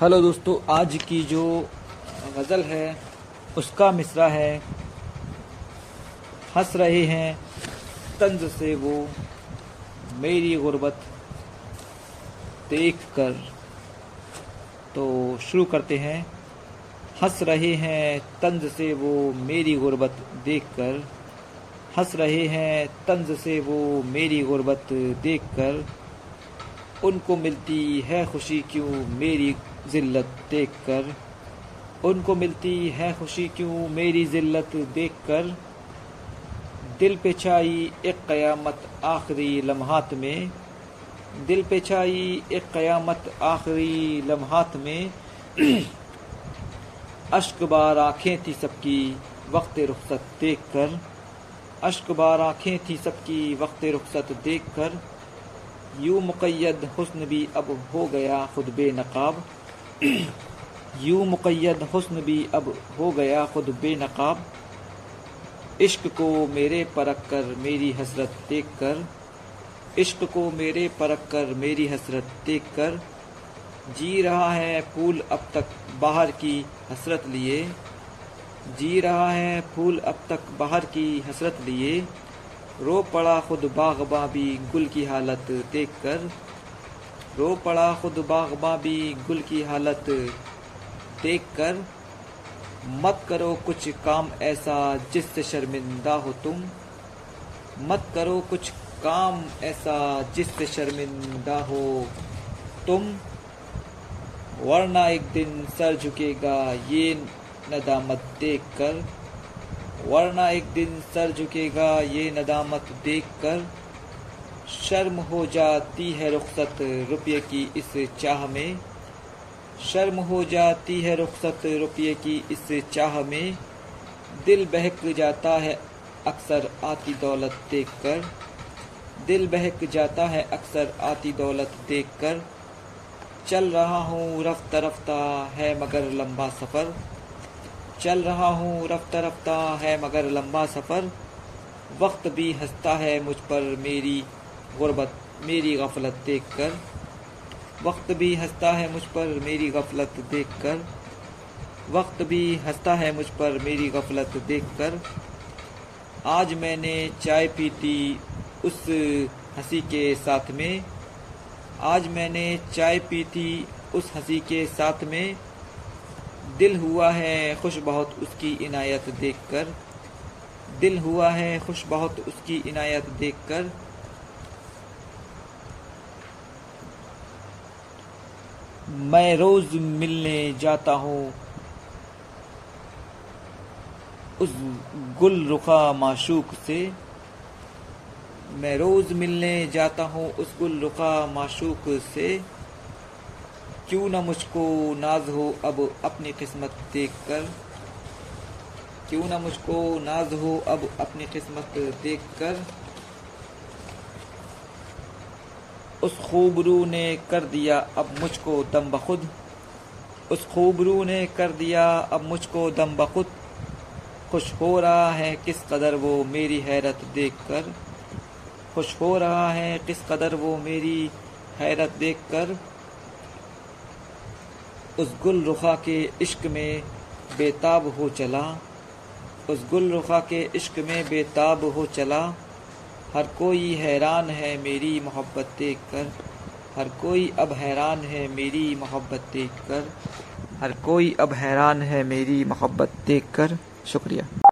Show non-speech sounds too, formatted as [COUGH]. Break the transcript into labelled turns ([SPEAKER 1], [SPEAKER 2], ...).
[SPEAKER 1] Hello दोस्तों, आज की जो गज़ल है, उसका मिसरा है। हंस रहे हैं, तंज से वो मेरी गुर्बत देख कर तो शुरू करते हैं। हंस रहे हैं, तंज से वो मेरी गुर्बत देख कर हंस रहे हैं, तंज से वो मेरी गुर्बत देख कर उनको मिलती है खुशी क्यों मेरी ज़िल्लत देख कर उनको मिलती है खुशी क्यों मेरी ज़िल्लत देख कर दिल पे छाई एक क़यामत आखिरी लम्हात में। दिल पे छाई एक क़यामत आखिरी लम्हात में। [CLEARS THROAT] अश्क बार आँखें थी सबकी वक्त रुखसत देख कर अश्क बार आँखें थी सबकी वक्त रुखसत देख कर यूँ मुक़ैद हुस्न भी अब हो गया खुद बेनकाब [CLEARS THROAT] यूँ मुक़ैद हुस्न भी अब हो गया खुद बेनकाब इश्क को मेरे परख कर मेरी हसरत देख कर, इश्क को मेरे परख कर मेरी हसरत देख कर, जी रहा है फूल अब तक बाहर की हसरत लिए। जी रहा है फूल अब तक बाहर की हसरत लिए। रो पड़ा खुद बागबा भी गुल की हालत देख कर रो पड़ा खुद बागबा भी गुल की हालत देख कर मत करो कुछ काम ऐसा जिससे शर्मिंदा हो तुम। मत करो कुछ काम ऐसा जिससे शर्मिंदा हो तुम। वरना एक दिन सर झुकेगा ये नदामत देख कर वरना एक दिन सर झुकेगा, ये नदामत देख कर शर्म हो जाती है रुखसत रुपये की इस चाह में। शर्म हो जाती है रुखसत रुपये की इस चाह में। दिल बहक जाता है अक्सर आती दौलत देख कर दिल बहक जाता है अक्सर आती दौलत देख कर चल रहा हूँ रफ्ता रफ्ता है मगर लंबा सफ़र। चल रहा हूँ रफ्ता रफ्ता है मगर लंबा सफ़र। वक्त भी हंसता है मुझ पर मेरी गुर्बत, मेरी गफलत देख कर वक्त भी हंसता है मुझ पर मेरी गफलत देख कर वक्त भी हंसता है मुझ पर मेरी गफलत देख कर आज मैंने चाय पी थी उस हँसी के साथ में। आज मैंने चाय पी थी उस हँसी के साथ में। दिल हुआ है, खुश बहुत उसकी इनायत देखकर। दिल हुआ है, खुश बहुत उसकी इनायत देखकर। मैं रोज मिलने जाता हूँ। उस गुल रुखा माशूक से। मैं रोज मिलने जाता हूँ उस गुल रुखा माशूक से। क्यों ना मुझको नाज हो अब अपनी किस्मत देख कर क्यों ना मुझको नाज हो अब अपनी किस्मत देख कर उस खूबरू ने कर दिया अब मुझको दम बखुद। उस खूबरू ने कर दिया अब मुझको दम बखुद। खुश हो रहा है किस कदर वो मेरी हैरत देख कर खुश हो रहा है किस कदर वो मेरी हैरत देख कर उस गुल रुखा के इश्क में बेताब हो चला, उस गुल रुखा के इश्क में बेताब हो चला, हर कोई हैरान है मेरी मोहब्बत देख कर, हर कोई अब हैरान है मेरी मोहब्बत देख कर, हर कोई अब हैरान है मेरी मोहब्बत देख कर। शुक्रिया।